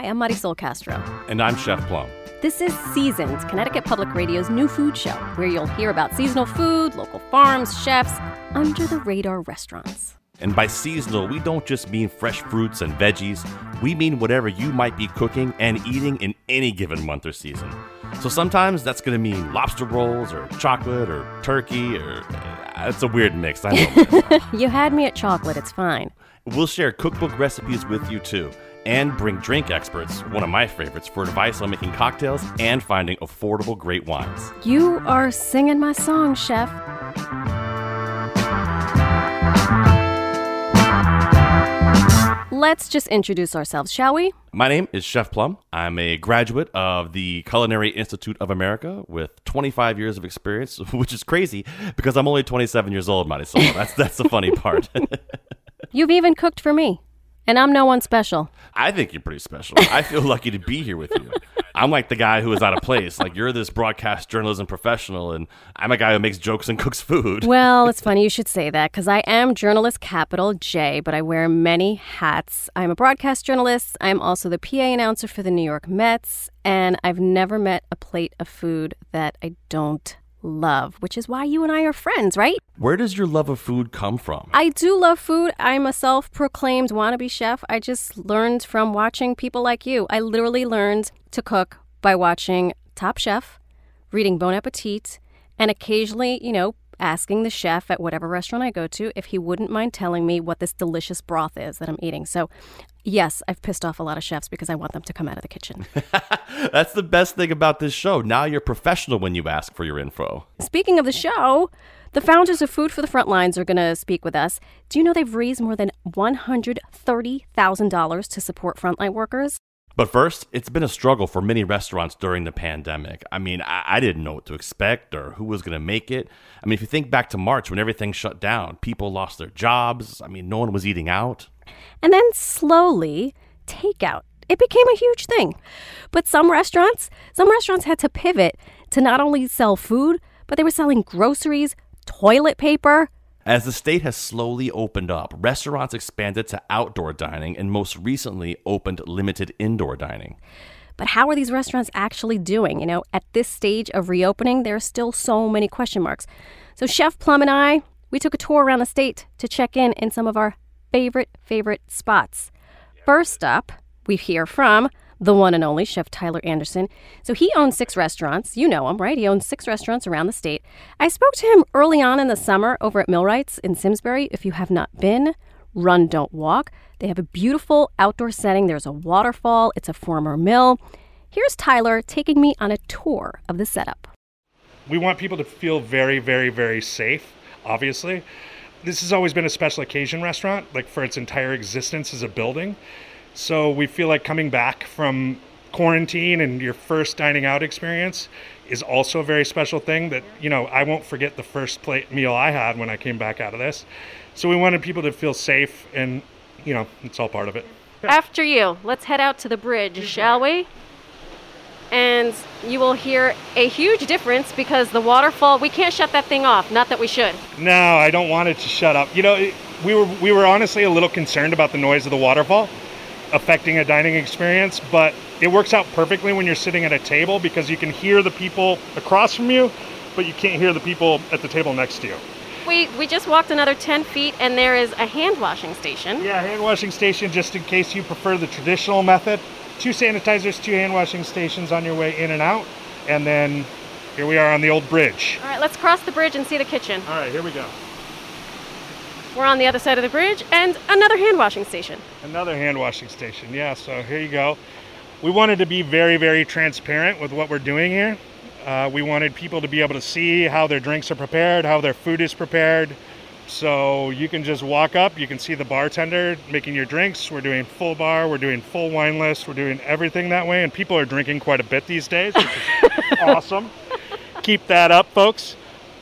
Hi, I'm Marysol Castro. And I'm Chef Plum. This is Seasoned, Connecticut Public Radio's new food show, where you'll hear about seasonal food, local farms, chefs, under the radar restaurants. And by seasonal, we don't just mean fresh fruits and veggies, we mean whatever you might be cooking and eating in any given month or season. So sometimes that's going to mean lobster rolls or chocolate or turkey or. Uh, it's a weird mix, I know. you had me at chocolate, it's fine. We'll share cookbook recipes with you too and bring drink experts, one of my favorites, for advice on making cocktails and finding affordable great wines. You are singing my song, Chef. Let's just introduce ourselves, shall we? My name is Chef Plum. I'm a graduate of the Culinary Institute of America with 25 years of experience, which is crazy because I'm only 27 years old, Marysol. That's that's the funny part. You've even cooked for me. And I'm no one special. I think you're pretty special. I feel lucky to be here with you. I'm like the guy who is out of place. Like you're this broadcast journalism professional, and I'm a guy who makes jokes and cooks food. Well, it's funny you should say that because I am journalist capital J, but I wear many hats. I'm a broadcast journalist. I'm also the PA announcer for the New York Mets, and I've never met a plate of food that I don't love, which is why you and I are friends, right? Where does your love of food come from? I do love food. I'm a self proclaimed wannabe chef. I just learned from watching people like you. I literally learned to cook by watching Top Chef, reading Bon Appetit, and occasionally, you know, asking the chef at whatever restaurant I go to if he wouldn't mind telling me what this delicious broth is that I'm eating. So Yes, I've pissed off a lot of chefs because I want them to come out of the kitchen. That's the best thing about this show. Now you're professional when you ask for your info. Speaking of the show, the founders of Food for the Frontlines are going to speak with us. Do you know they've raised more than $130,000 to support frontline workers? But first, it's been a struggle for many restaurants during the pandemic. I mean, I, I didn't know what to expect or who was going to make it. I mean, if you think back to March when everything shut down, people lost their jobs. I mean, no one was eating out. And then slowly, takeout. It became a huge thing. But some restaurants, some restaurants had to pivot to not only sell food, but they were selling groceries, toilet paper. As the state has slowly opened up, restaurants expanded to outdoor dining and most recently opened limited indoor dining. But how are these restaurants actually doing? You know, at this stage of reopening, there are still so many question marks. So Chef Plum and I, we took a tour around the state to check in in some of our favorite, favorite spots. First up, we hear from the one and only Chef Tyler Anderson. So he owns six restaurants. You know him, right? He owns six restaurants around the state. I spoke to him early on in the summer over at Millwrights in Simsbury. If you have not been, run, don't walk. They have a beautiful outdoor setting. There's a waterfall, it's a former mill. Here's Tyler taking me on a tour of the setup. We want people to feel very, very, very safe, obviously this has always been a special occasion restaurant, like for its entire existence as a building. So we feel like coming back from quarantine and your first dining out experience is also a very special thing that, you know, I won't forget the first plate meal I had when I came back out of this. So we wanted people to feel safe and, you know, it's all part of it. After you, let's head out to the bridge, shall we? and you will hear a huge difference because the waterfall we can't shut that thing off not that we should no i don't want it to shut up you know we were we were honestly a little concerned about the noise of the waterfall affecting a dining experience but it works out perfectly when you're sitting at a table because you can hear the people across from you but you can't hear the people at the table next to you we, we just walked another 10 feet and there is a hand washing station. Yeah, hand washing station just in case you prefer the traditional method two sanitizers, two hand washing stations on your way in and out. And then here we are on the old bridge. All right, let's cross the bridge and see the kitchen. All right, here we go. We're on the other side of the bridge and another hand washing station. Another hand washing station, yeah. So here you go. We wanted to be very, very transparent with what we're doing here. Uh, we wanted people to be able to see how their drinks are prepared, how their food is prepared, so you can just walk up, you can see the bartender making your drinks. We're doing full bar, we're doing full wine list, we're doing everything that way. And people are drinking quite a bit these days, which is awesome. Keep that up, folks.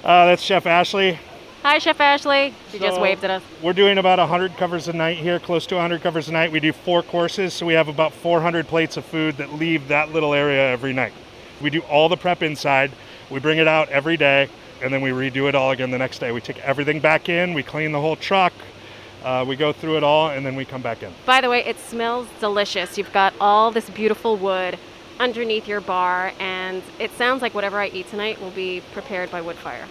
Uh, that's Chef Ashley. Hi, Chef Ashley. She so just waved at us. We're doing about 100 covers a night here, close to 100 covers a night. We do four courses, so we have about 400 plates of food that leave that little area every night. We do all the prep inside. We bring it out every day and then we redo it all again the next day. We take everything back in, we clean the whole truck, Uh, we go through it all and then we come back in. By the way, it smells delicious. You've got all this beautiful wood underneath your bar, and it sounds like whatever I eat tonight will be prepared by wood fire.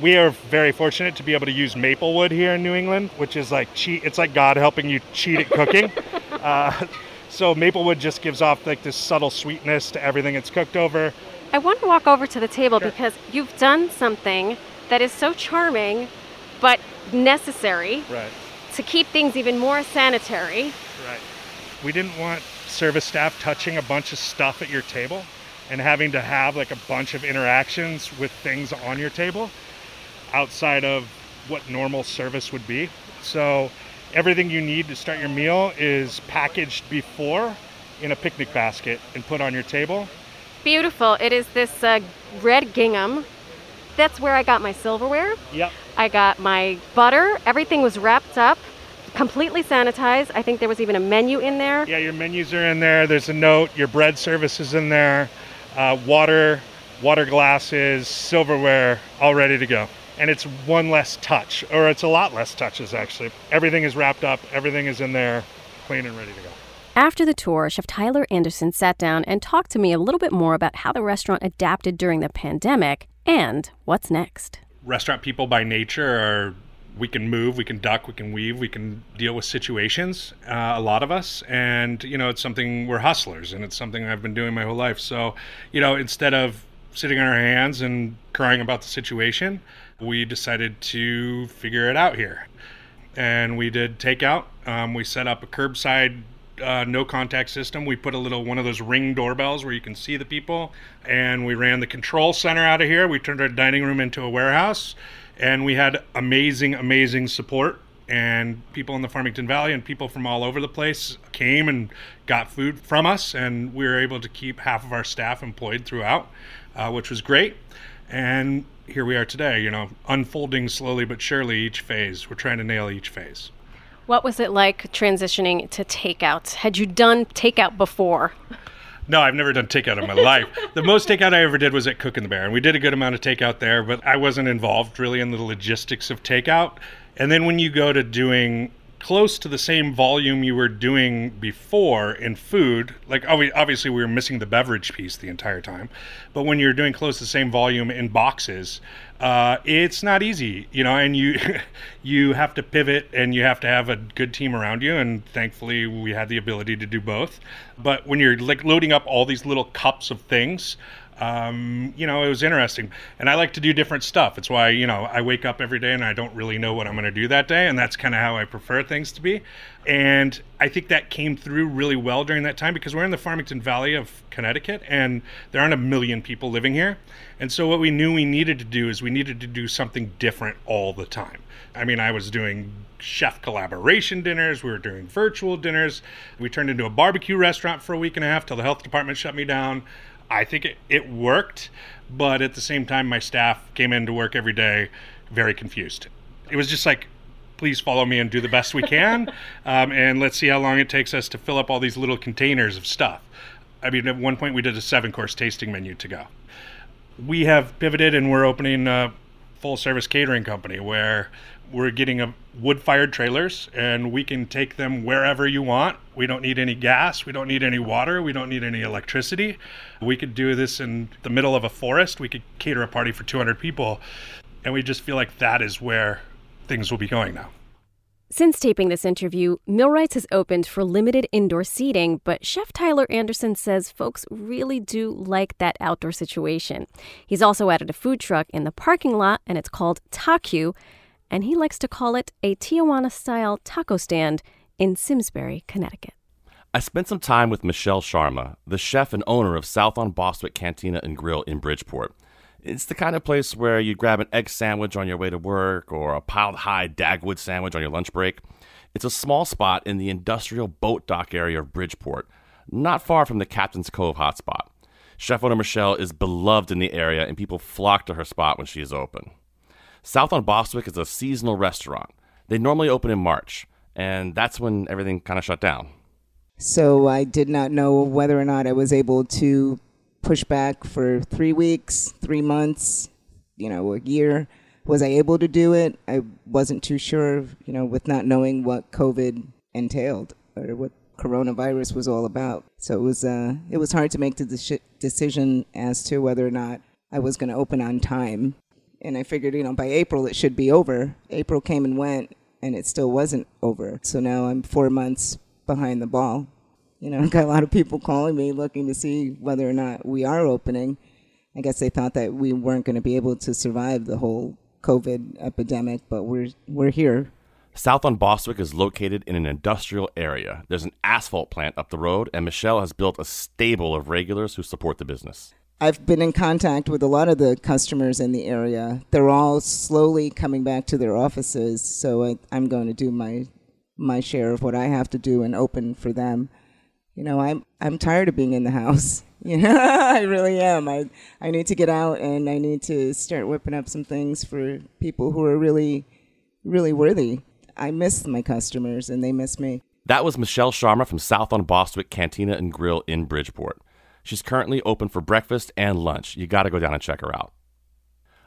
We are very fortunate to be able to use maple wood here in New England, which is like cheat. It's like God helping you cheat at cooking. uh, so maple wood just gives off like this subtle sweetness to everything it's cooked over. I want to walk over to the table sure. because you've done something that is so charming, but necessary right. to keep things even more sanitary. Right. We didn't want service staff touching a bunch of stuff at your table and having to have like a bunch of interactions with things on your table outside of what normal service would be. So everything you need to start your meal is packaged before in a picnic basket and put on your table. Beautiful. It is this uh, red gingham. That's where I got my silverware. Yep. I got my butter. Everything was wrapped up, completely sanitized. I think there was even a menu in there. Yeah, your menus are in there. There's a note. Your bread service is in there. Uh, water, water glasses, silverware, all ready to go and it's one less touch, or it's a lot less touches actually. Everything is wrapped up, everything is in there, clean and ready to go. After the tour, Chef Tyler Anderson sat down and talked to me a little bit more about how the restaurant adapted during the pandemic and what's next. Restaurant people by nature are we can move, we can duck, we can weave, we can deal with situations. Uh, a lot of us, and you know, it's something we're hustlers, and it's something I've been doing my whole life. So, you know, instead of sitting on our hands and crying about the situation, we decided to figure it out here. And we did takeout. Um, we set up a curbside uh, no contact system. We put a little one of those ring doorbells where you can see the people, and we ran the control center out of here. We turned our dining room into a warehouse, and we had amazing, amazing support. And people in the Farmington Valley and people from all over the place came and got food from us, and we were able to keep half of our staff employed throughout, uh, which was great. And here we are today, you know, unfolding slowly but surely each phase. We're trying to nail each phase. What was it like transitioning to takeout? Had you done takeout before? No, I've never done takeout in my life. The most takeout I ever did was at Cookin' the Bear, and we did a good amount of takeout there, but I wasn't involved really in the logistics of takeout. And then when you go to doing close to the same volume you were doing before in food. Like obviously we were missing the beverage piece the entire time, but when you're doing close to the same volume in boxes, uh, it's not easy, you know, and you you have to pivot and you have to have a good team around you. And thankfully we had the ability to do both. But when you're like loading up all these little cups of things, um, you know, it was interesting. And I like to do different stuff. It's why, you know, I wake up every day and I don't really know what I'm going to do that day. And that's kind of how I prefer things to be. And I think that came through really well during that time because we're in the Farmington Valley of Connecticut and there aren't a million people living here. And so what we knew we needed to do is we needed to do something different all the time. I mean, I was doing chef collaboration dinners. We were doing virtual dinners. We turned into a barbecue restaurant for a week and a half till the health department shut me down. I think it, it worked, but at the same time, my staff came into work every day very confused. It was just like, please follow me and do the best we can, um, and let's see how long it takes us to fill up all these little containers of stuff. I mean, at one point, we did a seven course tasting menu to go. We have pivoted and we're opening a full service catering company where we're getting a wood fired trailers and we can take them wherever you want. We don't need any gas, we don't need any water, we don't need any electricity. We could do this in the middle of a forest. We could cater a party for 200 people. And we just feel like that is where things will be going now. Since taping this interview, Millwrights has opened for limited indoor seating, but Chef Tyler Anderson says folks really do like that outdoor situation. He's also added a food truck in the parking lot, and it's called Taku, and he likes to call it a Tijuana style taco stand in Simsbury, Connecticut. I spent some time with Michele Sharma, the chef and owner of South on Bostwick Cantina and Grille in Bridgeport. It's the kind of place where you grab an egg sandwich on your way to work or a piled high Dagwood sandwich on your lunch break. It's a small spot in the industrial boat dock area of Bridgeport, not far from the Captain's Cove hotspot. Chef owner Michele is beloved in the area and people flock to her spot when she is open. South on Bostwick is a seasonal restaurant. They normally open in March, and that's when everything kind of shut down. So I did not know whether or not I was able to push back for three weeks, three months, you know, a year. Was I able to do it? I wasn't too sure, you know, with not knowing what COVID entailed or what coronavirus was all about. So it was uh, it was hard to make the de- decision as to whether or not I was going to open on time. And I figured, you know, by April it should be over. April came and went, and it still wasn't over. So now I'm four months behind the ball. You know, I got a lot of people calling me looking to see whether or not we are opening. I guess they thought that we weren't going to be able to survive the whole COVID epidemic, but we're we're here. South on Bostwick is located in an industrial area. There's an asphalt plant up the road, and Michele has built a stable of regulars who support the business. I've been in contact with a lot of the customers in the area. They're all slowly coming back to their offices, so I, I'm going to do my my share of what I have to do and open for them. You know, I'm I'm tired of being in the house. You know, I really am. I I need to get out and I need to start whipping up some things for people who are really really worthy. I miss my customers and they miss me. That was Michele Sharma from South on Bostwick Cantina and Grille in Bridgeport. She's currently open for breakfast and lunch. You got to go down and check her out.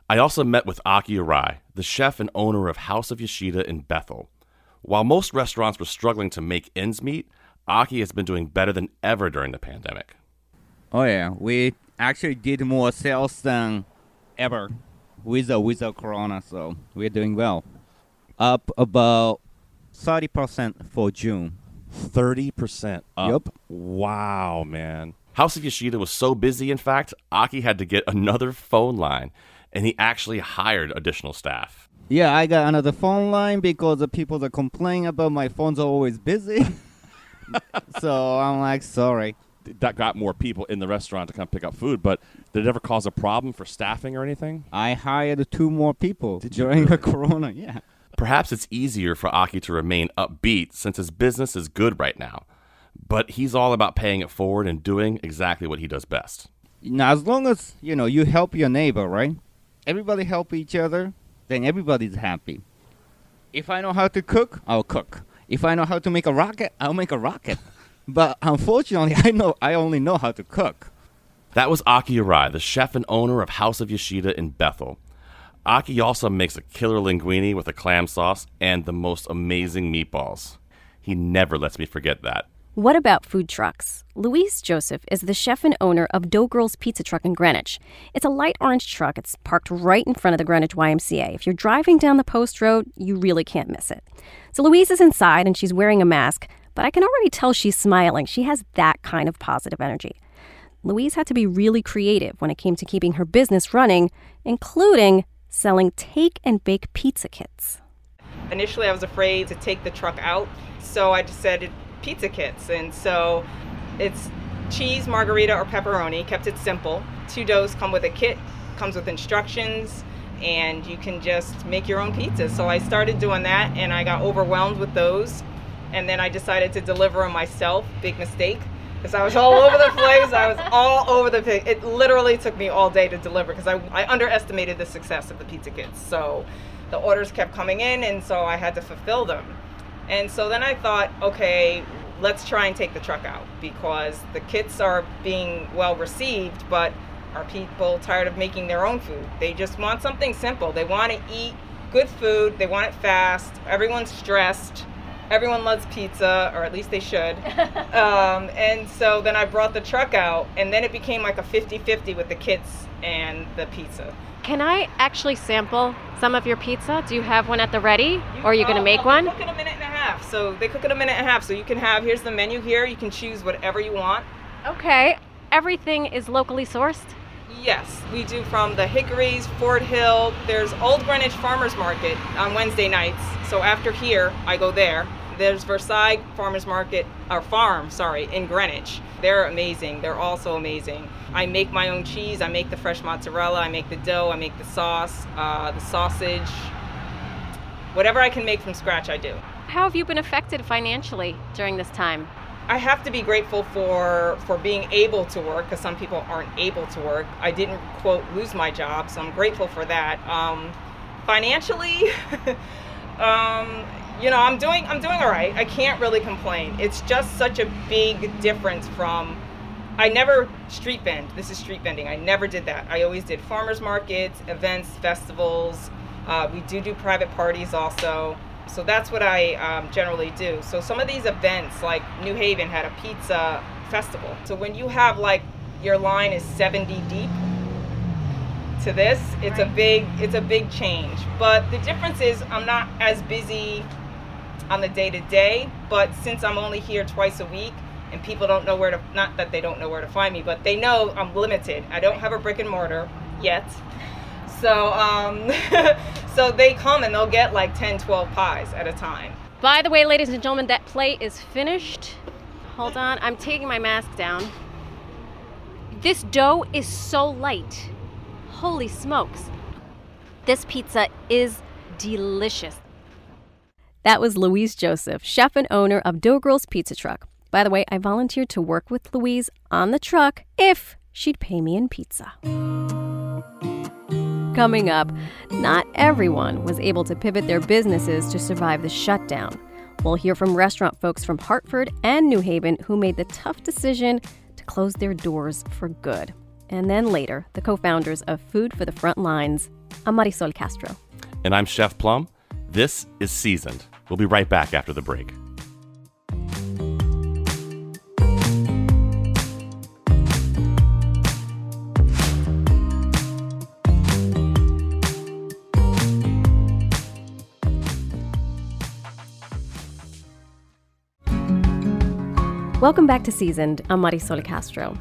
I also met with Aki Arai, the chef and owner of House of Yoshida in Bethel. While most restaurants were struggling to make ends meet, Aki has been doing better than ever during the pandemic. Oh yeah, we actually did more sales than ever with or without Corona, so we're doing well. Up about thirty percent for June. 30% up. Yup. Wow, man. House of Yoshida was so busy, in fact, Aki had to get another phone line, and he actually hired additional staff. Yeah, I got another phone line because the people that complain about my phones are always busy. so I'm like, sorry. That got more people in the restaurant to come pick up food, but did it ever cause a problem for staffing or anything? I hired two more people Did you during the? Corona. Yeah. Perhaps it's easier for Aki to remain upbeat since his business is good right now. But he's all about paying it forward and doing exactly what he does best. Now, as long as you know you help your neighbor, right? Everybody help each other, then everybody's happy. If I know how to cook, I'll cook. If I know how to make a rocket, I'll make a rocket. but unfortunately, I know I only know how to cook. That was Aki Arai, the chef and owner of House of Yoshida in Bethel. Aki also makes a killer linguine with a clam sauce and the most amazing meatballs. He never lets me forget that. What about food trucks? Louise Joseph is the chef and owner of Dough Girls Pizza Truck in Greenwich. It's a light orange truck. It's parked right in front of the Greenwich YMCA. If you're driving down the post road, you really can't miss it. So Louise is inside and she's wearing a mask, but I can already tell she's smiling. She has that kind of positive energy. Louise had to be really creative when it came to keeping her business running, including selling take and bake pizza kits. Initially, I was afraid to take the truck out, so I decided pizza kits. And so it's cheese, margherita, or pepperoni, kept it simple. Two doughs come with a kit, comes with instructions, and you can just make your own pizza. So I started doing that, and I got overwhelmed with those. And then I decided to deliver them myself. Big mistake. Because I was all over the place. I was all over the place. It literally took me all day to deliver because I, I underestimated the success of the pizza kits. So the orders kept coming in, and so I had to fulfill them. And so then I thought, okay, let's try and take the truck out because the kits are being well received, but are people tired of making their own food? They just want something simple. They want to eat good food, they want it fast, everyone's stressed. Everyone loves pizza, or at least they should. um, and so then I brought the truck out, and then it became like a 50 50 with the kits and the pizza. Can I actually sample some of your pizza? Do you have one at the ready? Or are you going to make one? They cook in a minute and a half. So they cook in a minute and a half. So you can have, here's the menu here. You can choose whatever you want. Okay. Everything is locally sourced? Yes, we do from the Hickories, Fort Hill. There's Old Greenwich Farmers Market on Wednesday nights. So after here, I go there. There's Versailles Farmers Market, or farm, sorry, in Greenwich. They're amazing. They're also amazing. I make my own cheese. I make the fresh mozzarella. I make the dough. I make the sauce, uh, the sausage. Whatever I can make from scratch, I do. How have you been affected financially during this time? I have to be grateful for for being able to work because some people aren't able to work. I didn't quote lose my job, so I'm grateful for that. Um, financially, um, you know, I'm doing I'm doing all right. I can't really complain. It's just such a big difference from. I never street vend. This is street vending. I never did that. I always did farmers markets, events, festivals. Uh, we do do private parties also. So that's what I um, generally do. So some of these events, like New Haven had a pizza festival. So when you have like your line is 70 deep to this, it's a big it's a big change. But the difference is I'm not as busy on the day to day, but since I'm only here twice a week and people don't know where to not that they don't know where to find me, but they know I'm limited. I don't have a brick and mortar yet. So um so they come and they'll get like 10, 12 pies at a time. By the way, ladies and gentlemen, that plate is finished. Hold on, I'm taking my mask down. This dough is so light. Holy smokes. This pizza is delicious. That was Louise Joseph, chef and owner of Dough Girls Pizza Truck. By the way, I volunteered to work with Louise on the truck if she'd pay me in pizza. Coming up, not everyone was able to pivot their businesses to survive the shutdown. We'll hear from restaurant folks from Hartford and New Haven who made the tough decision to close their doors for good. And then later, the co founders of Food for the Front Lines, I'm Marysol Castro. And I'm Chef Plum. This is Seasoned. We'll be right back after the break. Welcome back to Seasoned. I'm Marysol Castro.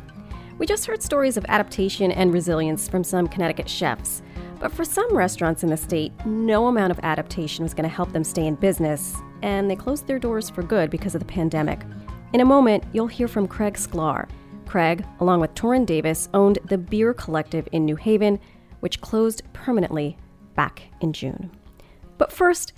We just heard stories of adaptation and resilience from some Connecticut chefs. But for some restaurants in the state, no amount of adaptation was going to help them stay in business, and they closed their doors for good because of the pandemic. In a moment, you'll hear from Craig Sklar. Craig, along with Torin Davis, owned the Beer Collective in New Haven, which closed permanently back in June. But first,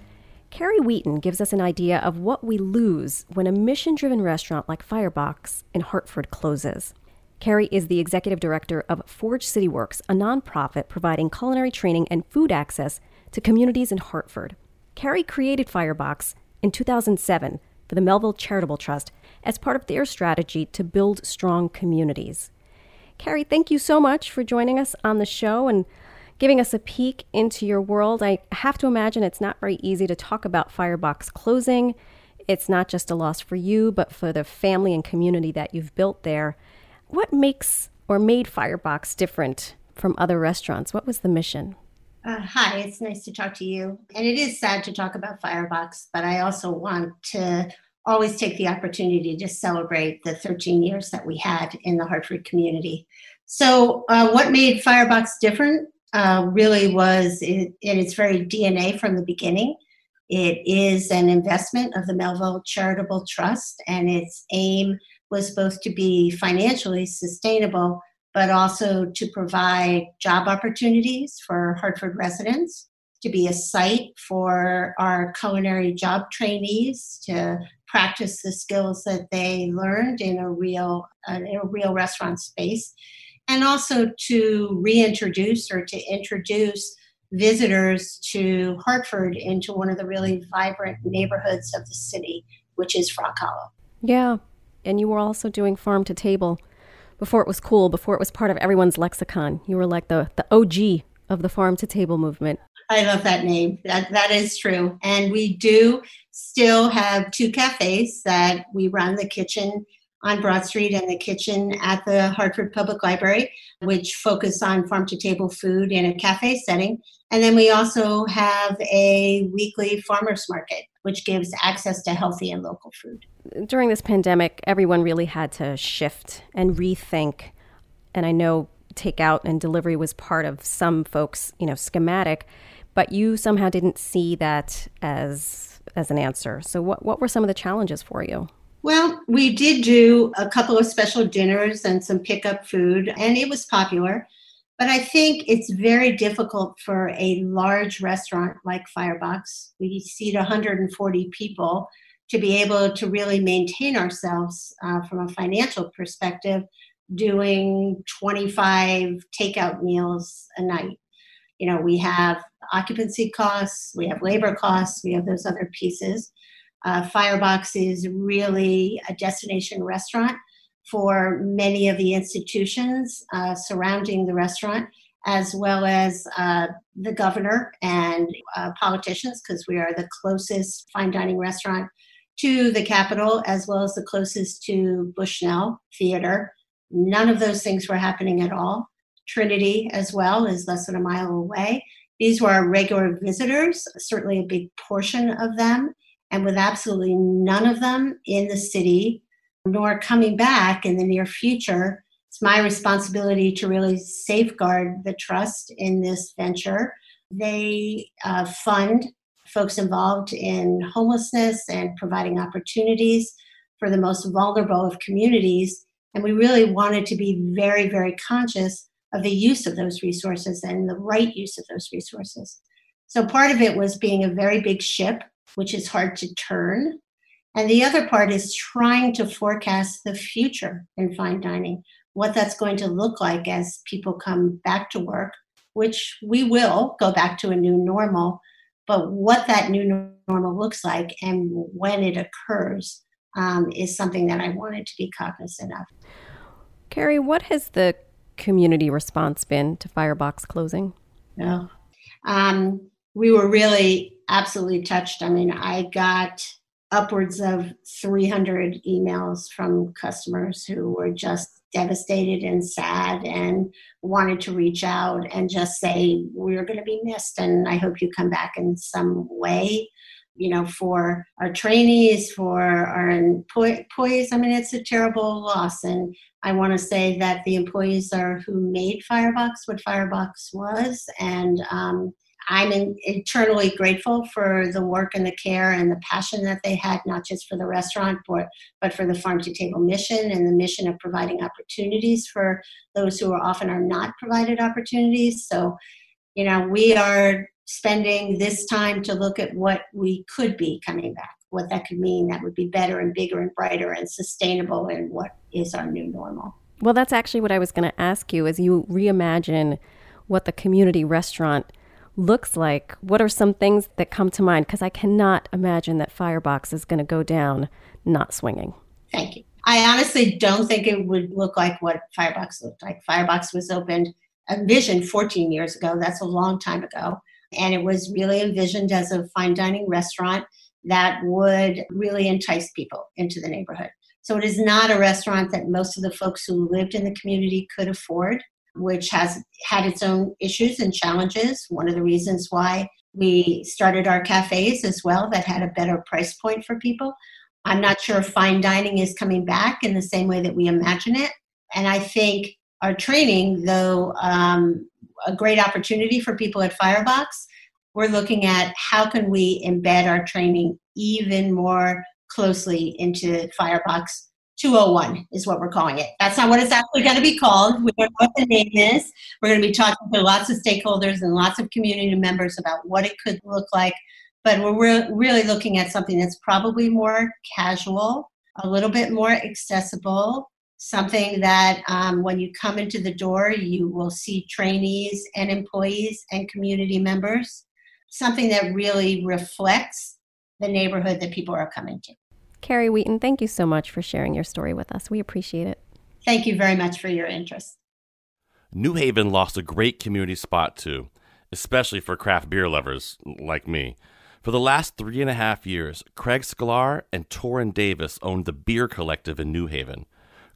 Cary Wheaton gives us an idea of what we lose when a mission driven restaurant like Firebox in Hartford closes. Cary is the executive director of Forge City Works, a nonprofit providing culinary training and food access to communities in Hartford. Cary created Firebox in 2007 for the Melville Charitable Trust as part of their strategy to build strong communities. Carrie, thank you so much for joining us on the show and giving us a peek into your world. I have to imagine it's not very easy to talk about Firebox closing. It's not just a loss for you, but for the family and community that you've built there. What makes or made Firebox different from other restaurants? What was the mission? Uh, hi, it's nice to talk to you. And it is sad to talk about Firebox, but I also want to always take the opportunity to celebrate the 13 years that we had in the Hartford community. So, uh, what made Firebox different? Uh, really was in, in its very DNA from the beginning. It is an investment of the Melville Charitable Trust, and its aim was both to be financially sustainable, but also to provide job opportunities for Hartford residents, to be a site for our culinary job trainees to practice the skills that they learned in a real uh, in a real restaurant space and also to reintroduce or to introduce visitors to Hartford into one of the really vibrant neighborhoods of the city, which is Frog Hollow. Yeah. And you were also doing farm to table before it was cool, before it was part of everyone's lexicon. You were like the, the OG of the farm to table movement. I love that name. That that is true. And we do still have two cafes that we run the kitchen on Broad Street and the kitchen at the Hartford Public Library, which focus on farm to table food in a cafe setting. And then we also have a weekly farmers market, which gives access to healthy and local food. During this pandemic, everyone really had to shift and rethink. And I know takeout and delivery was part of some folks, you know, schematic, but you somehow didn't see that as as an answer. So what what were some of the challenges for you? Well, we did do a couple of special dinners and some pickup food, and it was popular. But I think it's very difficult for a large restaurant like Firebox, we seat 140 people, to be able to really maintain ourselves uh, from a financial perspective doing 25 takeout meals a night. You know, we have occupancy costs, we have labor costs, we have those other pieces. Uh, Firebox is really a destination restaurant for many of the institutions uh, surrounding the restaurant. as well as uh, the governor and uh, politicians, because we are the closest fine dining restaurant to the Capitol, as well as the closest to Bushnell Theater. None of those things were happening at all. Trinity, as well, is less than a mile away. These were our regular visitors, certainly a big portion of them, and with absolutely none of them in the city, nor coming back in the near future. It's my responsibility to really safeguard the trust in this venture. They uh, fund folks involved in homelessness and providing opportunities for the most vulnerable of communities. And we really wanted to be very, very conscious of the use of those resources and the right use of those resources. So part of it was being a very big ship, which is hard to turn. And the other part is trying to forecast the future in fine dining, what that's going to look like as people come back to work, which we will go back to a new normal. But what that new normal looks like and when it occurs um, is something that I wanted to be cognizant of. Cary, what has the community response been to Firebox closing? No. Um, we were really absolutely touched. I mean, I got upwards of 300 emails from customers who were just devastated and sad and wanted to reach out and just say, We're going to be missed, and I hope you come back in some way. You know, for our trainees, for our employees, I mean, it's a terrible loss. And I want to say that the employees are who made Firebox what Firebox was. And um, I'm in, eternally grateful for the work and the care and the passion that they had, not just for the restaurant, but, but for the farm to table mission and the mission of providing opportunities for those who are often are not provided opportunities. So, you know, we are spending this time to look at what we could be coming back, what that could mean that would be better and bigger and brighter and sustainable and what is our new normal. Well, that's actually what I was going to ask you as you reimagine what the community restaurant looks like, what are some things that come to mind? Because I cannot imagine that Firebox is going to go down not swinging. Thank you. I honestly don't think it would look like what Firebox looked like. Firebox was opened, envisioned 14 years ago. That's a long time ago. And it was really envisioned as a fine dining restaurant that would really entice people into the neighborhood. So it is not a restaurant that most of the folks who lived in the community could afford which has had its own issues and challenges. One of the reasons why we started our cafes as well that had a better price point for people. I'm not sure fine dining is coming back in the same way that we imagine it. And I think our training, though um, a great opportunity for people at Firebox, we're looking at how can we embed our training even more closely into Firebox 201 is what we're calling it. That's not what it's actually going to be called. We don't know what the name is. We're going to be talking to lots of stakeholders and lots of community members about what it could look like. But we're re- really looking at something that's probably more casual, a little bit more accessible, something that um, when you come into the door, you will see trainees and employees and community members, something that really reflects the neighborhood that people are coming to. Cary Wheaton, thank you so much for sharing your story with us. We appreciate it. Thank you very much for your interest. New Haven lost a great community spot too, especially for craft beer lovers like me. For the last three and a half years, Craig Sklar and Torin Davis owned the Beer Collective in New Haven.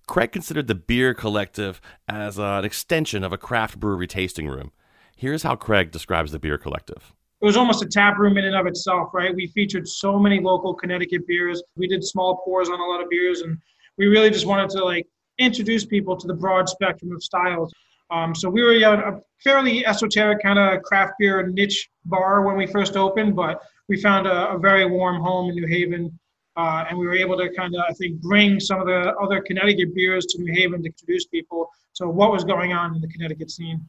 Craig considered the Beer Collective as an extension of a craft brewery tasting room. Here's how Craig describes the Beer Collective it was almost a tap room in and of itself, right? We featured so many local Connecticut beers. We did small pours on a lot of beers, and we really just wanted to like introduce people to the broad spectrum of styles. Um, so we were a, fairly esoteric kind of craft beer niche bar when we first opened, but we found a, a very warm home in New Haven, uh, and we were able to kind of I think bring some of the other Connecticut beers to New Haven to introduce people to what was going on in the Connecticut scene.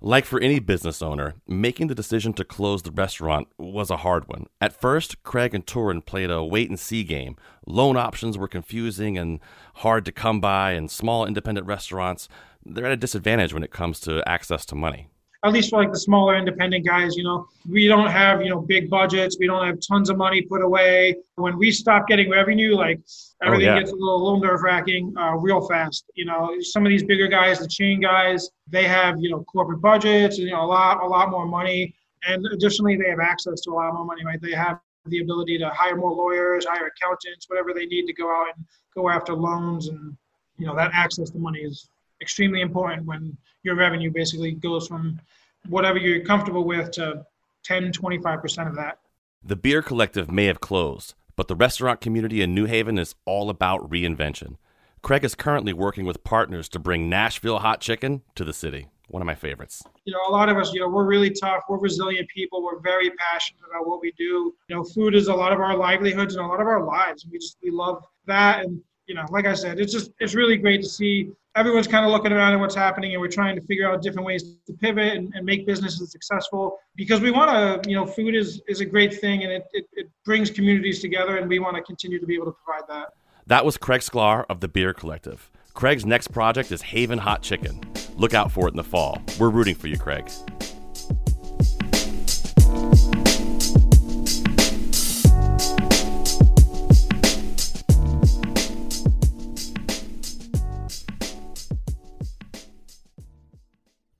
Like for any business owner, making the decision to close the restaurant was a hard one. At first, Craig and Torin played a wait and see game. Loan options were confusing and hard to come by, and small independent restaurants, they're at a disadvantage when it comes to access to money. At least for like the smaller independent guys, you know, we don't have, you know, big budgets. We don't have tons of money put away. When we stop getting revenue, like everything oh, yeah. gets a little, little nerve wracking uh, real fast. You know, some of these bigger guys, the chain guys, they have, you know, corporate budgets, and, you know, a lot, a lot more money. And additionally, they have access to a lot more money, right? They have the ability to hire more lawyers, hire accountants, whatever they need to go out and go after loans. And, you know, that access to money is extremely important when your revenue basically goes from whatever you're comfortable with to 10, 25% of that. The Beer Collective may have closed, but the restaurant community in New Haven is all about reinvention. Craig is currently working with partners to bring Nashville hot chicken to the city. One of my favorites. You know, a lot of us, you know, we're really tough. We're resilient people. We're very passionate about what we do. You know, food is a lot of our livelihoods and a lot of our lives. We just we love that. And you know, like I said, it's just it's really great to see everyone's kind of looking around at what's happening and we're trying to figure out different ways to pivot and, and make businesses successful because we want to you know food is is a great thing and it, it, it brings communities together and we want to continue to be able to provide that. That was craig sklar of the beer collective. Craig's next project is haven hot chicken. Look out for it in the fall. We're rooting for you craig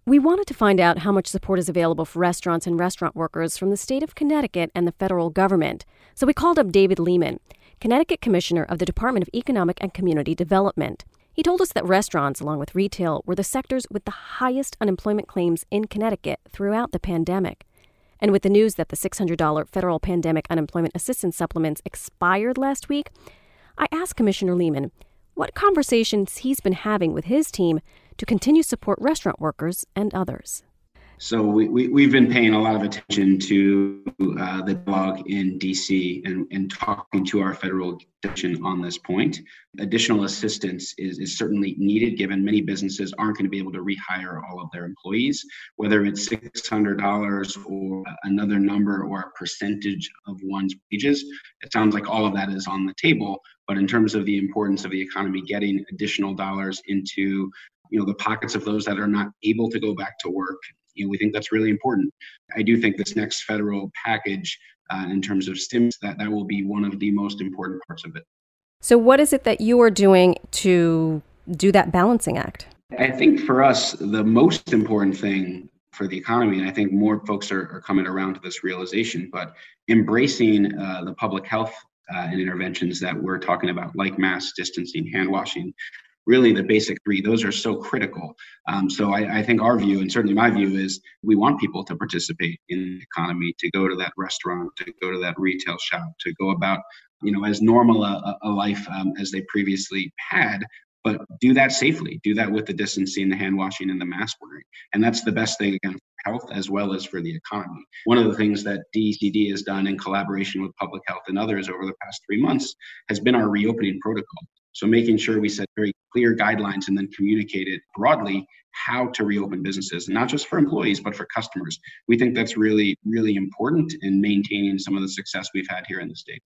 We wanted to find out how much support is available for restaurants and restaurant workers from the state of Connecticut and the federal government. So we called up David Lehman, Connecticut Commissioner of the Department of Economic and Community Development. He told us that restaurants, along with retail, were the sectors with the highest unemployment claims in Connecticut throughout the pandemic. And with the news that the $600 federal pandemic unemployment assistance supplements expired last week, I asked Commissioner Lehman what conversations he's been having with his team to continue support restaurant workers and others. So we, we, have been paying a lot of attention to uh, the dialogue in DC and, and talking to our federal attention on this point. Additional assistance is, is certainly needed given many businesses aren't going to be able to rehire all of their employees, whether it's $600 or another number or a percentage of one's wages. It sounds like all of that is on the table. But in terms of the importance of the economy getting additional dollars into you know the pockets of those that are not able to go back to work. You know we think that's really important. I do think this next federal package uh, in terms of stimulus that that will be one of the most important parts of it. So what is it that you are doing to do that balancing act? I think for us the most important thing for the economy and i think more folks are, are coming around to this realization but embracing uh, the public health uh, and interventions that we're talking about, like mask distancing, hand washing, really the basic three those are so critical. Um, so I, I, think our view and certainly my view is we want people to participate in the economy to go to that restaurant to go to that retail shop to go about you know as normal a, a life um, as they previously had but do that safely do that with the distancing the hand washing and the mask wearing. And that's the best thing again for health as well as for the economy. One of the things that decd has done in collaboration with public health and others over the past three months has been our reopening protocol so making sure we set very clear guidelines and then communicate it broadly how to reopen businesses, not just for employees, but for customers. We think that's really, really important in maintaining some of the success we've had here in the state.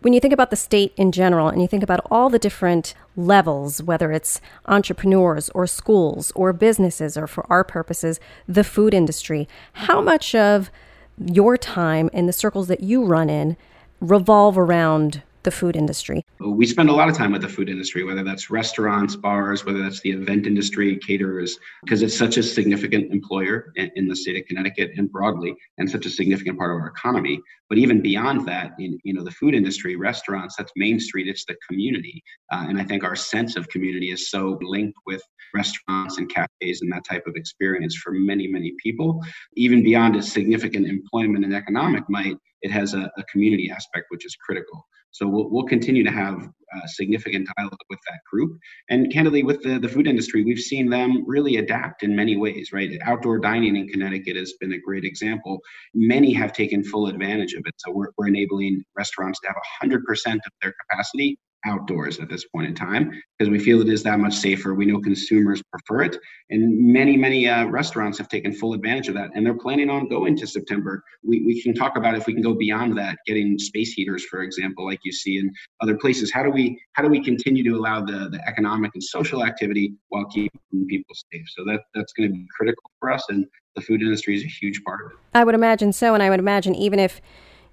When you think about the state in general and you think about all the different levels, whether it's entrepreneurs or schools or businesses or for our purposes, the food industry, how much of your time in the circles that you run in revolve around the food industry? We spend a lot of time with the food industry, whether that's restaurants, bars, whether that's the event industry, caterers, because it's such a significant employer in, the state of Connecticut and broadly, and such a significant part of our economy. But even beyond that, in you know the food industry, restaurants, that's Main Street, it's the community, uh, and I think our sense of community is so linked with restaurants and cafes and that type of experience for many many people. Even beyond its significant employment and economic might, it has a, a community aspect which is critical. So we'll, we'll continue to have uh, significant dialogue with that group. And candidly, with the, the food industry, we've seen them really adapt in many ways, right? Outdoor dining in Connecticut has been a great example. Many have taken full advantage of it. So we're, we're enabling restaurants to have 100% of their capacity outdoors at this point in time because we feel it is that much safer. We know consumers prefer it, and many, many uh, restaurants have taken full advantage of that, and they're planning on going to September. We, we can talk about if we can go beyond that, getting space heaters, for example, like you see in other places. How do we how do we continue to allow the, the economic and social activity while keeping people safe? So that that's going to be critical for us, and the food industry is a huge part of it. I would imagine so, and I would imagine even if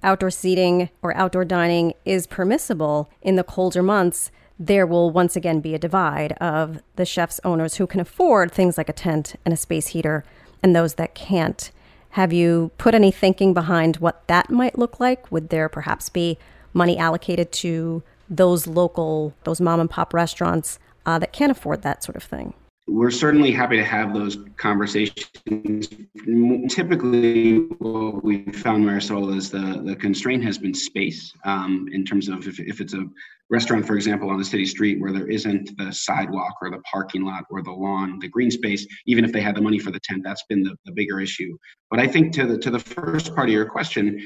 outdoor seating or outdoor dining is permissible in the colder months, there will once again be a divide of the chefs owners who can afford things like a tent and a space heater and those that can't. Have you put any thinking behind what that might look like? Would there perhaps be money allocated to those local, those mom and pop restaurants uh, that can't afford that sort of thing? We're certainly happy to have those conversations. Typically, what we found, Marysol, is the, the constraint has been space um, in terms of if, if it's a restaurant, for example, on the city street where there isn't the sidewalk or the parking lot or the lawn, the green space, even if they had the money for the tent, that's been the, the bigger issue. But I think to the, to the first part of your question,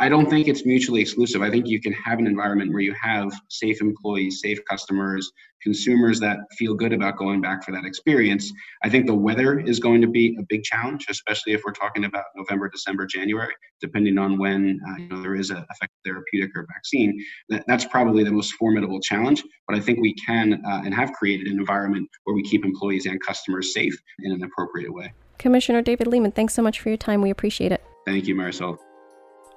I don't think it's mutually exclusive. I think you can have an environment where you have safe employees, safe customers, consumers that feel good about going back for that experience. I think the weather is going to be a big challenge, especially if we're talking about November, December, January, depending on when uh, you know there is a effective therapeutic or vaccine. That, that's probably the most formidable challenge. But I think we can uh, and have created an environment where we keep employees and customers safe in an appropriate way. Commissioner David Lehman, thanks so much for your time. We appreciate it. Thank you, Marysol.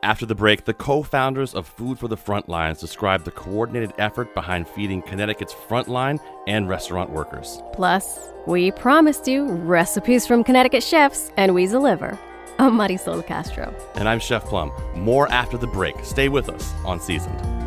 After the break, the co founders of Food for the Frontlines describe the coordinated effort behind feeding Connecticut's frontline and restaurant workers. Plus, we promised you recipes from Connecticut chefs, and we deliver. I'm Marysol Castro. And I'm Chef Plum. More after the break. Stay with us on Seasoned.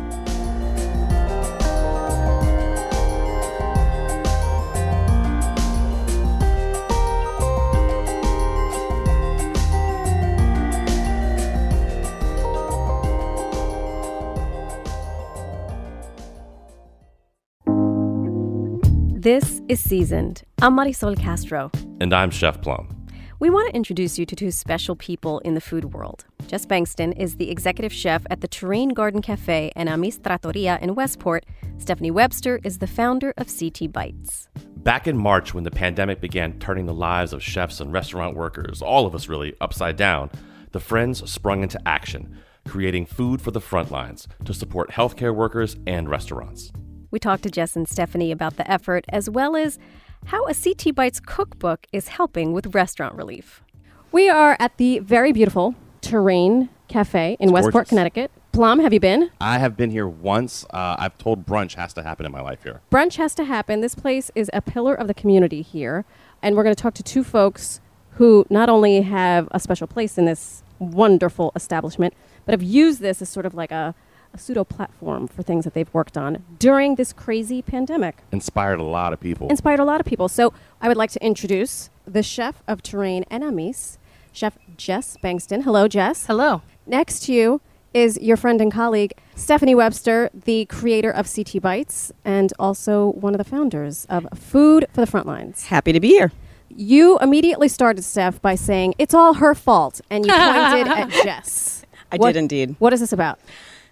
This is Seasoned. I'm Marysol Castro. And I'm Chef Plum. We want to introduce you to two special people in the food world. Jess Bengston is the executive chef at the Terrain Garden Cafe and Amis Trattoria in Westport. Stephanie Webster is the founder of CT Bites. Back in March, when the pandemic began turning the lives of chefs and restaurant workers, all of us really, upside down, the Friends sprung into action, creating food for the front lines to support healthcare workers and restaurants. We talked to Jess and Stephanie about the effort as well as how a CT Bites cookbook is helping with restaurant relief. We are at the very beautiful Terrain Cafe in It's Westport, gorgeous. Connecticut. Plum, have you been? I have been here once. Uh, I've told brunch has to happen in my life here. Brunch has to happen. This place is a pillar of the community here. And we're going to talk to two folks who not only have a special place in this wonderful establishment, but have used this as sort of like a, a pseudo platform for things that they've worked on during this crazy pandemic. Inspired a lot of people. Inspired a lot of people. So I would like to introduce the chef of Terrain and Amis, Chef Jess Bengston. Hello, Jess. Hello. Next to you is your friend and colleague, Stephanie Webster, the creator of CT Bites and also one of the founders of Food for the Frontlines. Happy to be here. You immediately started, Steph, by saying it's all her fault, and you pointed at Jess. I What- did indeed. What is this about?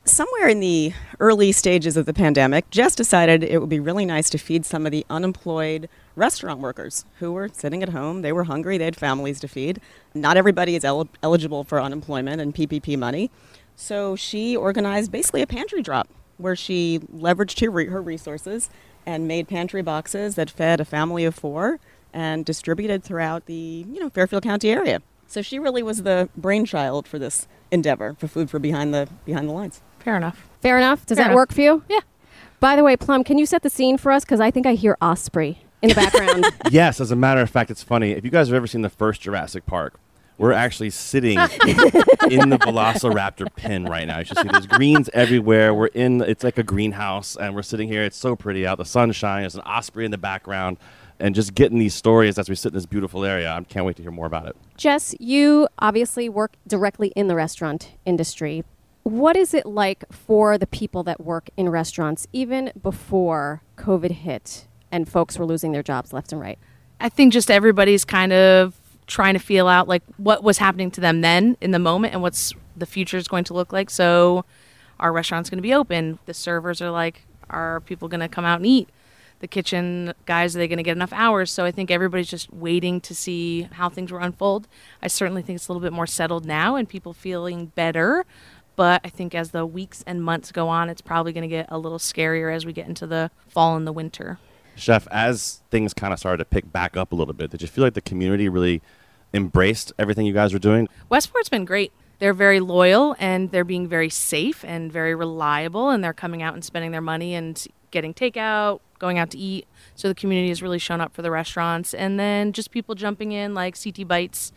Somewhere in the early stages of the pandemic, Jess decided it would be really nice to feed some of the unemployed restaurant workers who were sitting at home. They were hungry, they had families to feed. Not everybody is el- eligible for unemployment and PPP money. So she organized basically a pantry drop where she leveraged her, re- her resources and made pantry boxes that fed a family of four and distributed throughout the you know Fairfield County area. So she really was the brainchild for this endeavor for food for behind the behind the lines. Fair enough. Fair enough. Does Fair that enough. work for you? Yeah. By the way, Plum, can you set the scene for us? Because I think I hear Osprey in the background. yes, as a matter of fact, it's funny. If you guys have ever seen the first Jurassic Park, we're actually sitting in the Velociraptor pen right now. You should see there's greens everywhere. We're in, it's like a greenhouse, and we're sitting here. It's so pretty out. The sun's shining. There's an osprey in the background, and just getting these stories as we sit in this beautiful area. I can't wait to hear more about it. Jess, you obviously work directly in the restaurant industry. What is it like for the people that work in restaurants, even before COVID hit and folks were losing their jobs left and right? I think just everybody's kind of trying to feel out like what was happening to them then in the moment and what's the future is going to look like. So our restaurant's going to be open. The servers are like, Are people going to come out and eat? The kitchen guys, are they going to get enough hours? So I think everybody's just waiting to see how things will unfold. I certainly think it's a little bit more settled now and people feeling better. But I think as the weeks and months go on, it's probably going to get a little scarier as we get into the fall and the winter. Chef, as things kind of started to pick back up a little bit, did you feel like the community really embraced everything you guys were doing? Westport's been great. They're very loyal and they're being very safe and very reliable, and they're coming out and spending their money and getting takeout, going out to eat. So the community has really shown up for the restaurants. And then just people jumping in, like CT Bites,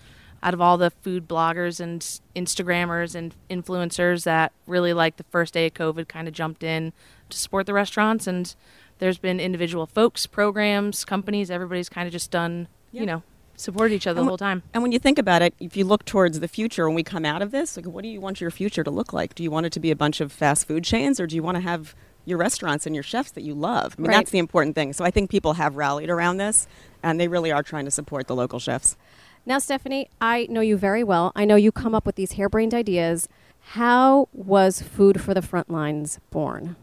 out of all the food bloggers and Instagrammers and influencers that really, like the first day of COVID, kind of jumped in to support the restaurants. And there's been individual folks, programs, companies, everybody's kind of just done, you know, supported each other And the whole time. And when you think about it, if you look towards the future when we come out of this, like what do you want your future to look like? Do you want it to be a bunch of fast food chains or do you want to have your restaurants and your chefs that you love? I mean, Right. that's the important thing. So I think people have rallied around this and they really are trying to support the local chefs. Now, Stephanie, I know you very well. I know you come up with these harebrained ideas. How was Food for the Front Lines born?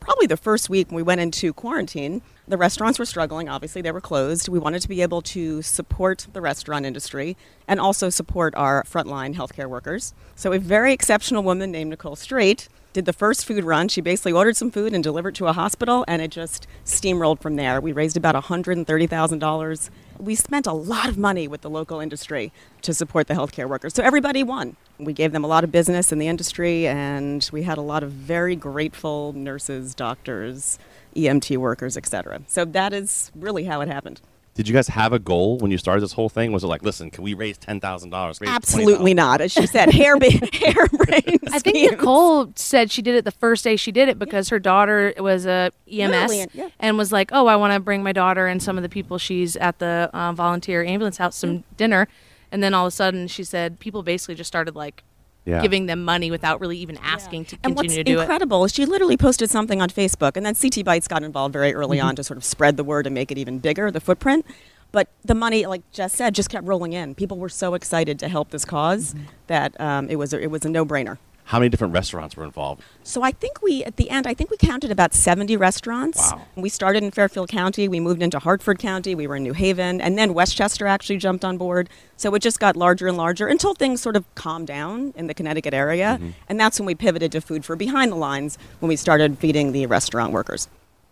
Probably the first week when we went into quarantine, the restaurants were struggling. Obviously, they were closed. We wanted to be able to support the restaurant industry and also support our frontline healthcare workers. So, a very exceptional woman named Nicole Straight did the first food run. She basically ordered some food and delivered to a hospital, and it just steamrolled from there. We raised about $130,000. We spent a lot of money with the local industry to support the healthcare workers. So everybody won. We gave them a lot of business in the industry, and we had a lot of very grateful nurses, doctors, EMT workers, etc. So that is really how it happened. Did you guys have a goal when you started this whole thing? Was it like, listen, can we raise ten thousand dollars? Absolutely not. As she said, hair, hair brain. I think Nicole said she did it the first day she did it because her daughter was a EMS Literally, yeah. and was like, "Oh, I want to bring my daughter and some of the people she's at the uh, volunteer ambulance house some dinner." And then all of a sudden, she said people basically just started like Yeah. giving them money without really even asking to And what's continue to do it. incredible is she literally posted something on Facebook, and then CT Bites got involved very early Mm-hmm. on to sort of spread the word and make it even bigger, the footprint. But the money, like Jess said, just kept rolling in. People were so excited to help this cause Mm-hmm. that um, it was a, it was a no brainer. How many different restaurants were involved? So I think we, at the end, I think we counted about 70 restaurants. Wow. We started in Fairfield County, we moved into Hartford County, we were in New Haven, and then Westchester actually jumped on board. So it just got larger and larger until things sort of calmed down in the Connecticut area. Mm-hmm. And that's when we pivoted to food for behind the lines when we started feeding the restaurant workers.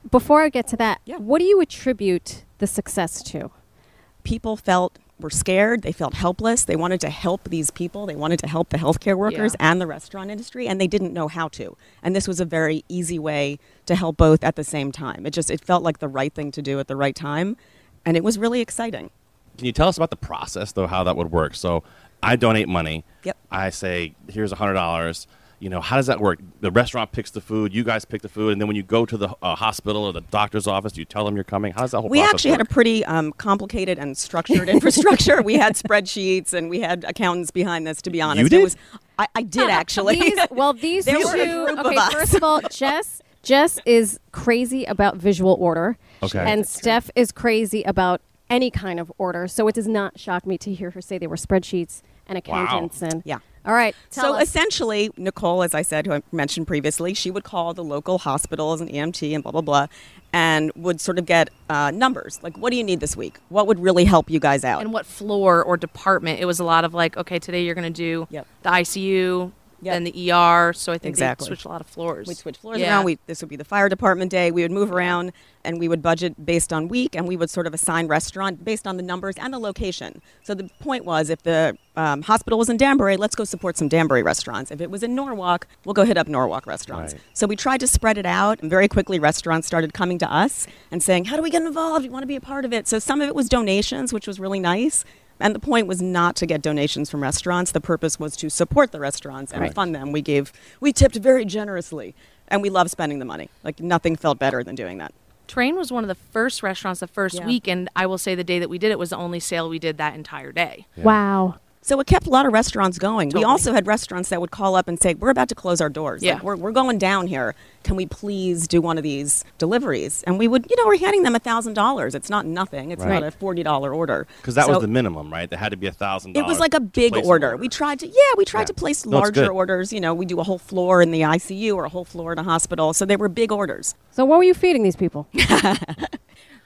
Before I get to that, what do you attribute the success to? People felt were scared, they felt helpless, they wanted to help these people, they wanted to help the healthcare workers Yeah. and the restaurant industry and they didn't know how to. And this was a very easy way to help both at the same time. It just it felt like the right thing to do at the right time and it was really exciting. Can you tell us about the process, though, how that would work? So, I donate money. Yep. I say, here's a hundred dollars. You know, how does that work? The restaurant picks the food. You guys pick the food, and then when you go to the uh, hospital or the doctor's office, you tell them you're coming. How does that whole process We actually work? had a pretty um, complicated and structured infrastructure. we had spreadsheets and we had accountants behind this. To be honest, you did? it was I, I did actually. These, well, these There two. were a group of okay, first of all, Jess. Jess is crazy about visual order, Okay. and Steph is crazy about any kind of order. So it does not shock me to hear her say they were spreadsheets and accountants and Yeah. All right, so us. essentially, Nicole, as I said, who I mentioned previously, she would call the local hospitals and EMT and blah blah blah, and would sort of get uh, numbers like, "What do you need this week? What would really help you guys out?" and what floor or department. It was a lot of like, okay, today you're going to do Yep. the ICU, Yep. then the ER. So I think Exactly. they switched a lot of floors. We'd switch floors Yeah. around. We, this would be the fire department day. We would move around and we would budget based on week and we would sort of assign restaurant based on the numbers and the location. So the point was if the um, hospital was in Danbury, let's go support some Danbury restaurants. If it was in Norwalk, we'll go hit up Norwalk restaurants. Right. So we tried to spread it out and very quickly restaurants started coming to us and saying, how do we get involved? We want to be a part of it. So some of it was donations, which was really nice. And the point was not to get donations from restaurants. The purpose was to support the restaurants and Right. fund them. We gave, we tipped very generously, and we love spending the money. Like nothing felt better than doing that. Terrain was one of the first restaurants the first Yeah. week, and I will say the day that we did it was the only sale we did that entire day. wow. So it kept a lot of restaurants going. Totally. We also had restaurants that would call up and say, "We're about to close our doors. Yeah. Like, we're, we're going down here. Can we please do one of these deliveries?" And we would, you know, we're handing them a thousand dollars. It's not nothing. It's Right. not a forty dollar order. Because that So was the minimum, right? There had to be a thousand. It was like a big order. order. We tried to, yeah, we tried Yeah. to place No, larger orders. You know, we do a whole floor in the ICU or a whole floor in a hospital. So they were big orders. So what were you feeding these people?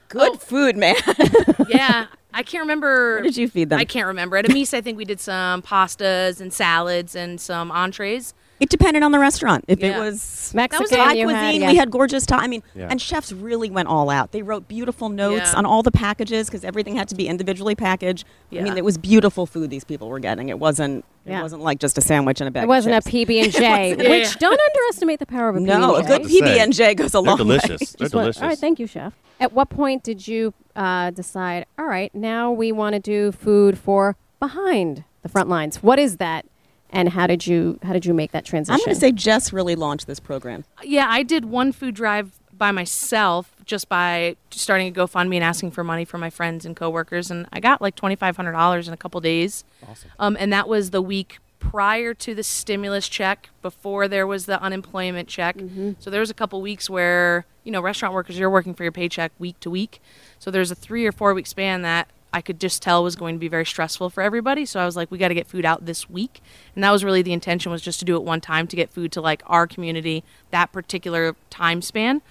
Good oh. food, man. yeah, I can't remember. What did you feed them? I can't remember. At Amis, I think we did some pastas and salads and some entrees. It depended on the restaurant. If it was Mexican, Thai you cuisine, had, yeah. we had gorgeous Thai. I mean, Yeah. and chefs really went all out. They wrote beautiful notes Yeah. on all the packages because everything had to be individually packaged. I mean, it was beautiful food these people were getting. It wasn't. Yeah. It wasn't like just a sandwich and a bag. It wasn't a of chips. PB and J, which don't underestimate the power of a PB No, a and J. good to say. PB and J goes a They're long delicious. way. They're Just what- delicious. all right, thank you, chef. At what point did you uh, decide? All right, now we want to do food for behind the front lines. What is that, and how did you how did you make that transition? I'm going to say Jess really launched this program. Yeah, I did one food drive by myself just by starting a GoFundMe and asking for money from my friends and coworkers, and I got like twenty five hundred dollars in a couple days. Awesome. Um, and that was the week prior to the stimulus check, before there was the unemployment check. So there was a couple weeks where you know restaurant workers you're working for your paycheck week to week. So there's a three or four week span that I could just tell was going to be very stressful for everybody. So I was like, we got to get food out this week, and that was really the intention was just to do it one time to get food to like our community that particular time span,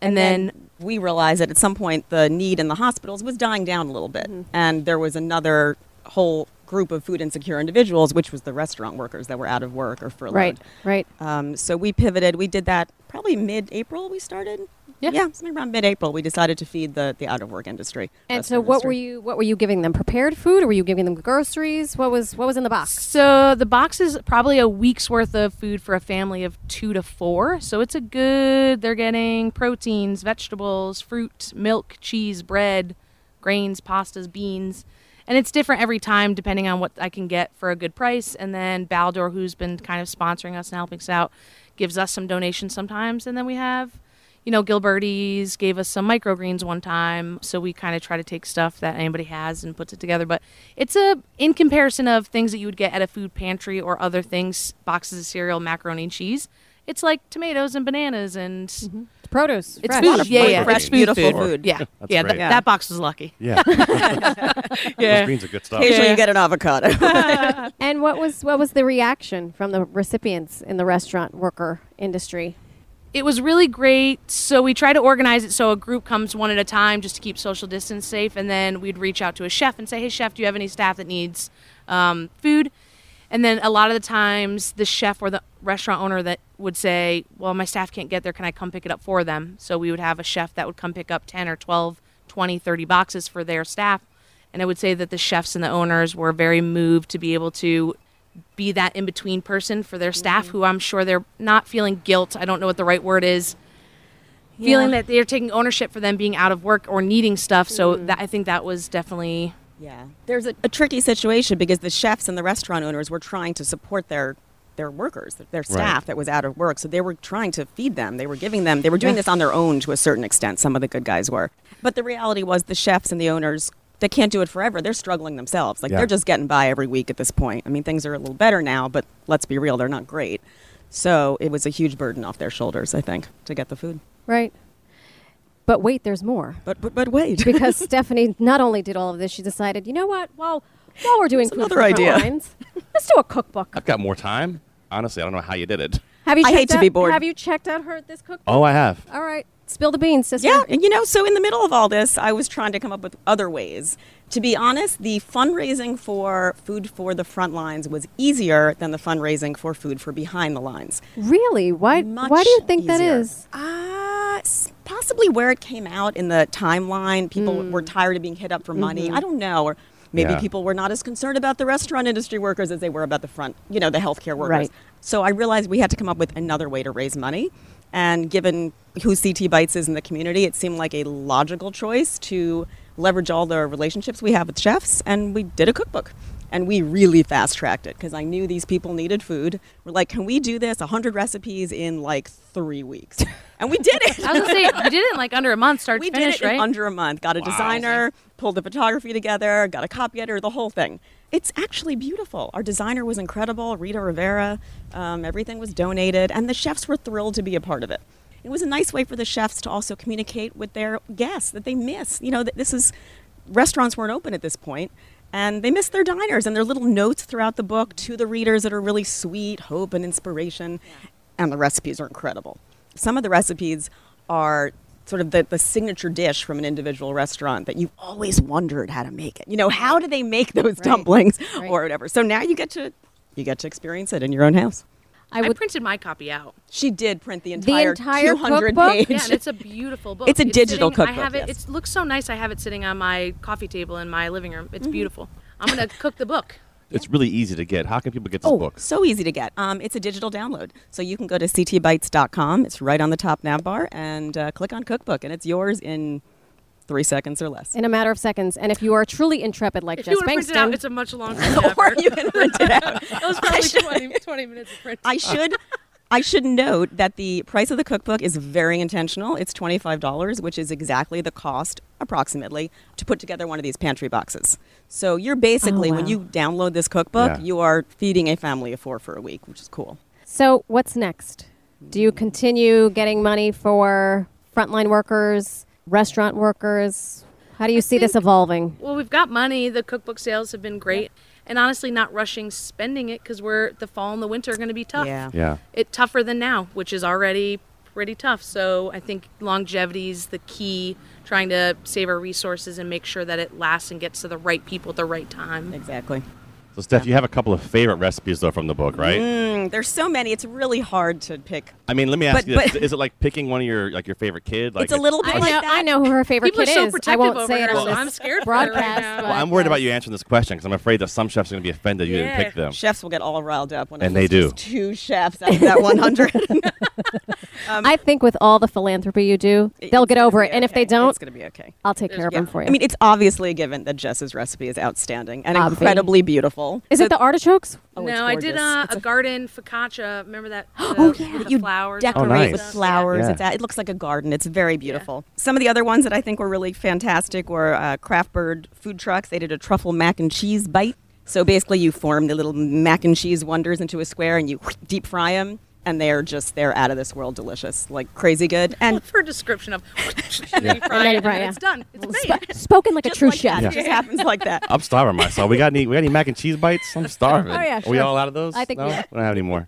and, then, we realized that at some point the need in the hospitals was dying down a little bit, and there was another whole group of food insecure individuals, which was the restaurant workers that were out of work or furloughed. right, right. Um, so we pivoted. We did that probably mid-April. We started. Yeah. yeah, something around mid-April. We decided to feed the the out-of-work industry. And so, what industry. were you what were you giving them? Prepared food, or were you giving them groceries? What was what was in the box? So the box is probably a week's worth of food for a family of two to four. So it's a good. They're getting proteins, vegetables, fruit, milk, cheese, bread, grains, pastas, beans, and it's different every time depending on what I can get for a good price. And then Baldor, who's been kind of sponsoring us and helping us out, gives us some donations sometimes. And then we have. You know, Gilbertie's gave us some microgreens one time, so we kind of try to take stuff that anybody has and puts it together. But it's a in comparison of things that you would get at a food pantry or other things, boxes of cereal, macaroni and cheese. It's like tomatoes and bananas and mm-hmm. It's produce. it's fresh. food. Yeah, yeah, fresh, beautiful food. food. Yeah, That's yeah, great. th- That box was lucky. Yeah. Yeah. Those greens are good stuff. Occasionally, Yeah. you get an avocado. And what was what was the reaction from the recipients in the restaurant worker industry? It was really great. So we try to organize it so a group comes one at a time just to keep social distance safe, and then we'd reach out to a chef and say, "Hey, chef, do you have any staff that needs um, food?" And then a lot of the times, the chef or the restaurant owner that would say, "Well, my staff can't get there. Can I come pick it up for them?" So we would have a chef that would come pick up 10 or 12, 20, 30 boxes for their staff. And I would say that the chefs and the owners were very moved to be able to be that in between person for their staff mm-hmm. who I'm sure they're not feeling guilt. I don't know what the right word is. Feeling that they're taking ownership for them being out of work or needing stuff. So mm-hmm. that I think that was definitely Yeah, there's a, a tricky situation because the chefs and the restaurant owners were trying to support their their workers, their staff that was out of work. So they were trying to feed them. They were giving them. They were doing this on their own to a certain extent. Some of the good guys were, but the reality was the chefs and the owners. They can't do it forever. They're struggling themselves. Like Yeah. they're just getting by every week at this point. I mean, things are a little better now, but let's be real, they're not great. So it was a huge burden off their shoulders, I think, to get the food. Right. But wait, there's more. But but, but wait, Because Stephanie not only did all of this, she decided, you know what? Well, while we're doing That's food another for idea. Frontlines, let's do a cookbook. I've got more time. Honestly, I don't know how you did it. Have you? I checked hate to out, be bored. Have you checked out her this cookbook? Oh, I have. All right, spill the beans, sister. Yeah, and you know, so in the middle of all this, I was trying to come up with other ways. To be honest, the fundraising for Food for the Front Lines was easier than the fundraising for Food for Behind the Lines. Really? Why? Much why do you think that easier. is? Uh, possibly where it came out in the timeline. People were tired of being hit up for money. I don't know. Or maybe Yeah. people were not as concerned about the restaurant industry workers as they were about the front, you know, the healthcare workers. Right. So I realized we had to come up with another way to raise money. And given who CT Bites is in the community, it seemed like a logical choice to leverage all the relationships we have with chefs. And we did a cookbook. And we really fast tracked it because I knew these people needed food. We're like, can we do this 100 recipes in like three weeks? And we did it. I was gonna say you did it in like under a month, start we to finish, We did it right? in under a month. Got a designer, pulled the photography together, got a copy editor, the whole thing. It's actually beautiful. Our designer was incredible, Rita Rivera. Um, everything was donated, and the chefs were thrilled to be a part of it. It was a nice way for the chefs to also communicate with their guests that they miss. You know, that this is restaurants weren't open at this point, and they miss their diners and their little notes throughout the book to the readers that are really sweet, hope and inspiration. And the recipes are incredible. Some of the recipes are sort of the, the signature dish from an individual restaurant that you've always wondered how to make it. You know, how do they make those dumplings right. or whatever? So now you get to you get to experience it in your own house. I, printed my copy out. She did print the The entire, entire 200 cookbook? page. Yeah, and it's a beautiful book. It's a digital sitting- I cookbook, have it. yes. It looks so nice. I have it sitting on my coffee table in my living room. Mm-hmm. It's beautiful. I'm gonna cook the book. It's really easy to get. How can people get this Oh, book? so easy to get. Um, it's a digital download. So you can go to ctbites.com. It's right on the top nav bar and uh, click on cookbook, and it's yours in three seconds or less. In a matter of seconds. And if you are truly intrepid like If Jess you want to print it out, it's a much longer or you can print it out. It was probably 20, 20 minutes of print. I should. I should note that the price of the cookbook is very intentional. It's $25, which is exactly the cost, approximately, to put together one of these pantry boxes. So you're oh, basically, when wow. you download this cookbook, Yeah. you are feeding a family of four for a week, which is cool. So, what's next? Do you continue getting money for frontline workers, restaurant workers? How do you see this evolving? Well, we've got money. The cookbook sales have been great, and honestly, not rushing spending it because we're the fall and the winter are going to be tough. Yeah. Yeah. It tougher than now, which is already pretty tough. So I think longevity is the key. Trying to save our resources and make sure that it lasts and gets to the right people at the right time. Exactly. So, Steph, you have a couple of favorite recipes though from the book, right? Mm, there's so many. It's really hard to pick. I mean, let me ask But- you: this. but- Is it like picking one of your like your favorite kid? Like it's a little bit I like know, that. I know who her favorite People are kid so is. I protective won't over say it her, on so this I'm scared for her right broadcast. now. Well, I'm worried about you answering this question because I'm afraid that some chefs are going to be offended you didn't pick them. Chefs will get all riled up when And it's they just do. two chefs out of that 100. I think with all the philanthropy you do, they'll get over be it. And if they don't, it's going to be okay. I'll take care of them for you. I mean, it's obviously a given that Jess's recipe is outstanding and incredibly beautiful. Is So- it the artichokes? Oh, no, I did gorgeous. uh, It's a, garden focaccia. Remember that? Oh, yeah. the you flowers. decorate Oh, nice. with flowers. Yeah. It's it looks like a garden. It's very beautiful. Some of the other ones that I think were really fantastic were uh, Craft Bird food trucks. They did a truffle mac and cheese bite. So basically, you form the little mac and cheese wonders into a square and you deep fry them. And they're just, they're out of this world delicious, like crazy good. And Look for a description of and then you fry And then you it, fry and it. then it's done. It's made. Sp- spoken like a true like chef. that. It just happens like that. I'm starving myself. We got any? We got any mac and cheese bites? I'm starving. Oh, yeah, Are we sure. all out of those? I think no? we we don't have any more.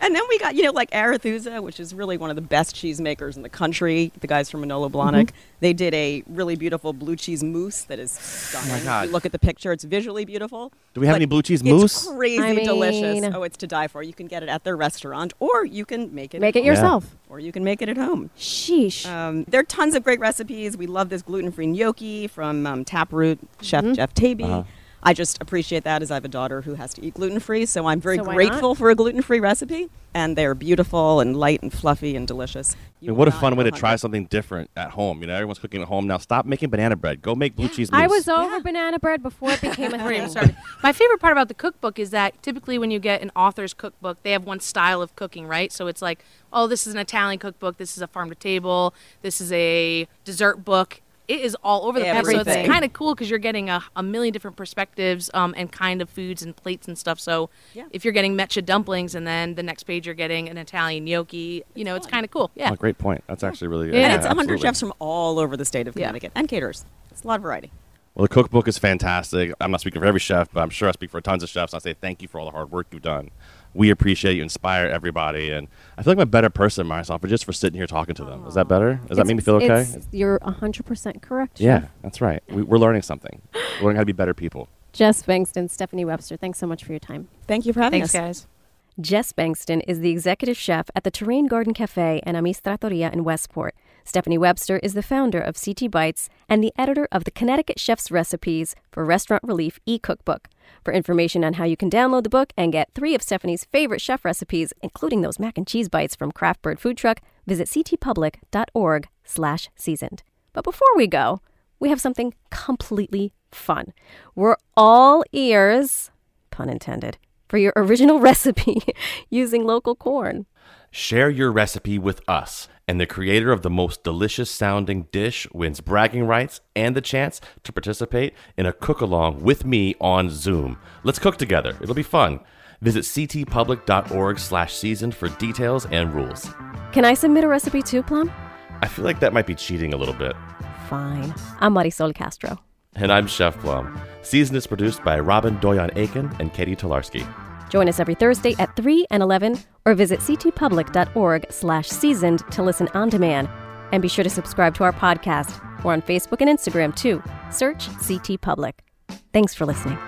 And then we got, you know, like Arethusa, which is really one of the best cheese makers in the country. The guys from Manolo Blahnik. Mm-hmm. They did a really beautiful blue cheese mousse that is oh stunning. Oh God. If you look at the picture, it's visually beautiful. Do we have any blue cheese mousse? It's crazy I delicious. Oh, it's to die for. You can get it at their restaurant, or you can make it. Make it home. yourself. Or you can make it at home. Sheesh. Um, there are tons of great recipes. We love this gluten-free gnocchi from um, Taproot chef Mm-hmm. Jeff Taibe. Uh-huh. I just appreciate that as I have a daughter who has to eat gluten-free, so I'm very So why grateful for a gluten-free recipe. And they're beautiful and light and fluffy and delicious. I You mean, what a fun way go to try something different at home. You know, everyone's cooking at home now. Stop making banana bread. Go make blue cheese mousse. I was over banana bread before it became a Sorry, thing. Sorry. My favorite part about the cookbook is that typically when you get an author's cookbook, they have one style of cooking, right? So it's like, oh, this is an Italian cookbook, this is a farm to table, this is a dessert book. It is all over the place. So it's kind of cool because you're getting a, a million different perspectives um, and kind of foods and plates and stuff. So Yeah. if you're getting mecha dumplings and then the next page you're getting an Italian gnocchi, you know, it's kind of cool. Yeah. Oh, great point. That's actually really. Yeah. And it's 100 absolutely. chefs from all over the state of Yeah. Connecticut and caterers. It's a lot of variety. Well, the cookbook is fantastic. I'm not speaking for every chef, but I'm sure I speak for tons of chefs. I say thank you for all the hard work you've done. We appreciate you, inspire everybody, and I feel like I'm a better person myself, but just for sitting here talking to them. Is that better? Does that make me feel okay? It's- you're 100% correct. Yeah, Chef. that's right. We, we're learning something. We're learning how to be better people. Jess Bengston, Stephanie Webster, thanks so much for your time. Thank you for having Thanks, us. guys. Jess Bengston is the executive chef at the Terrain Garden Cafe and Amis Trattoria in Westport. Stephanie Webster is the founder of CT Bites and the editor of the Connecticut Chef's Recipes for Restaurant Relief e-cookbook. For information on how you can download the book and get three of Stephanie's favorite chef recipes, including those mac and cheese bites from Craft Bird Food Truck, visit ctpublic.org slash seasoned. But before we go, we have something completely fun. We're all ears, pun intended, for your original recipe using local corn. Share your recipe with us, and the creator of the most delicious sounding dish wins bragging rights and the chance to participate in a cook along with me on Zoom. Let's cook together. It'll be fun. Visit ctpublic.org slash seasoned for details and rules. Can I submit a recipe too, Plum? I feel like that might be cheating a little bit. Fine. I'm Marysol Castro. And I'm Chef Plum. Season is produced by Robyn Doyon Aitken and Catie Talarski. Join us every Thursday at 3 and 11 or visit ctpublic.org slash seasoned to listen on demand. And be sure to subscribe to our podcast. We're on Facebook and Instagram too. Search CT Public. Thanks for listening.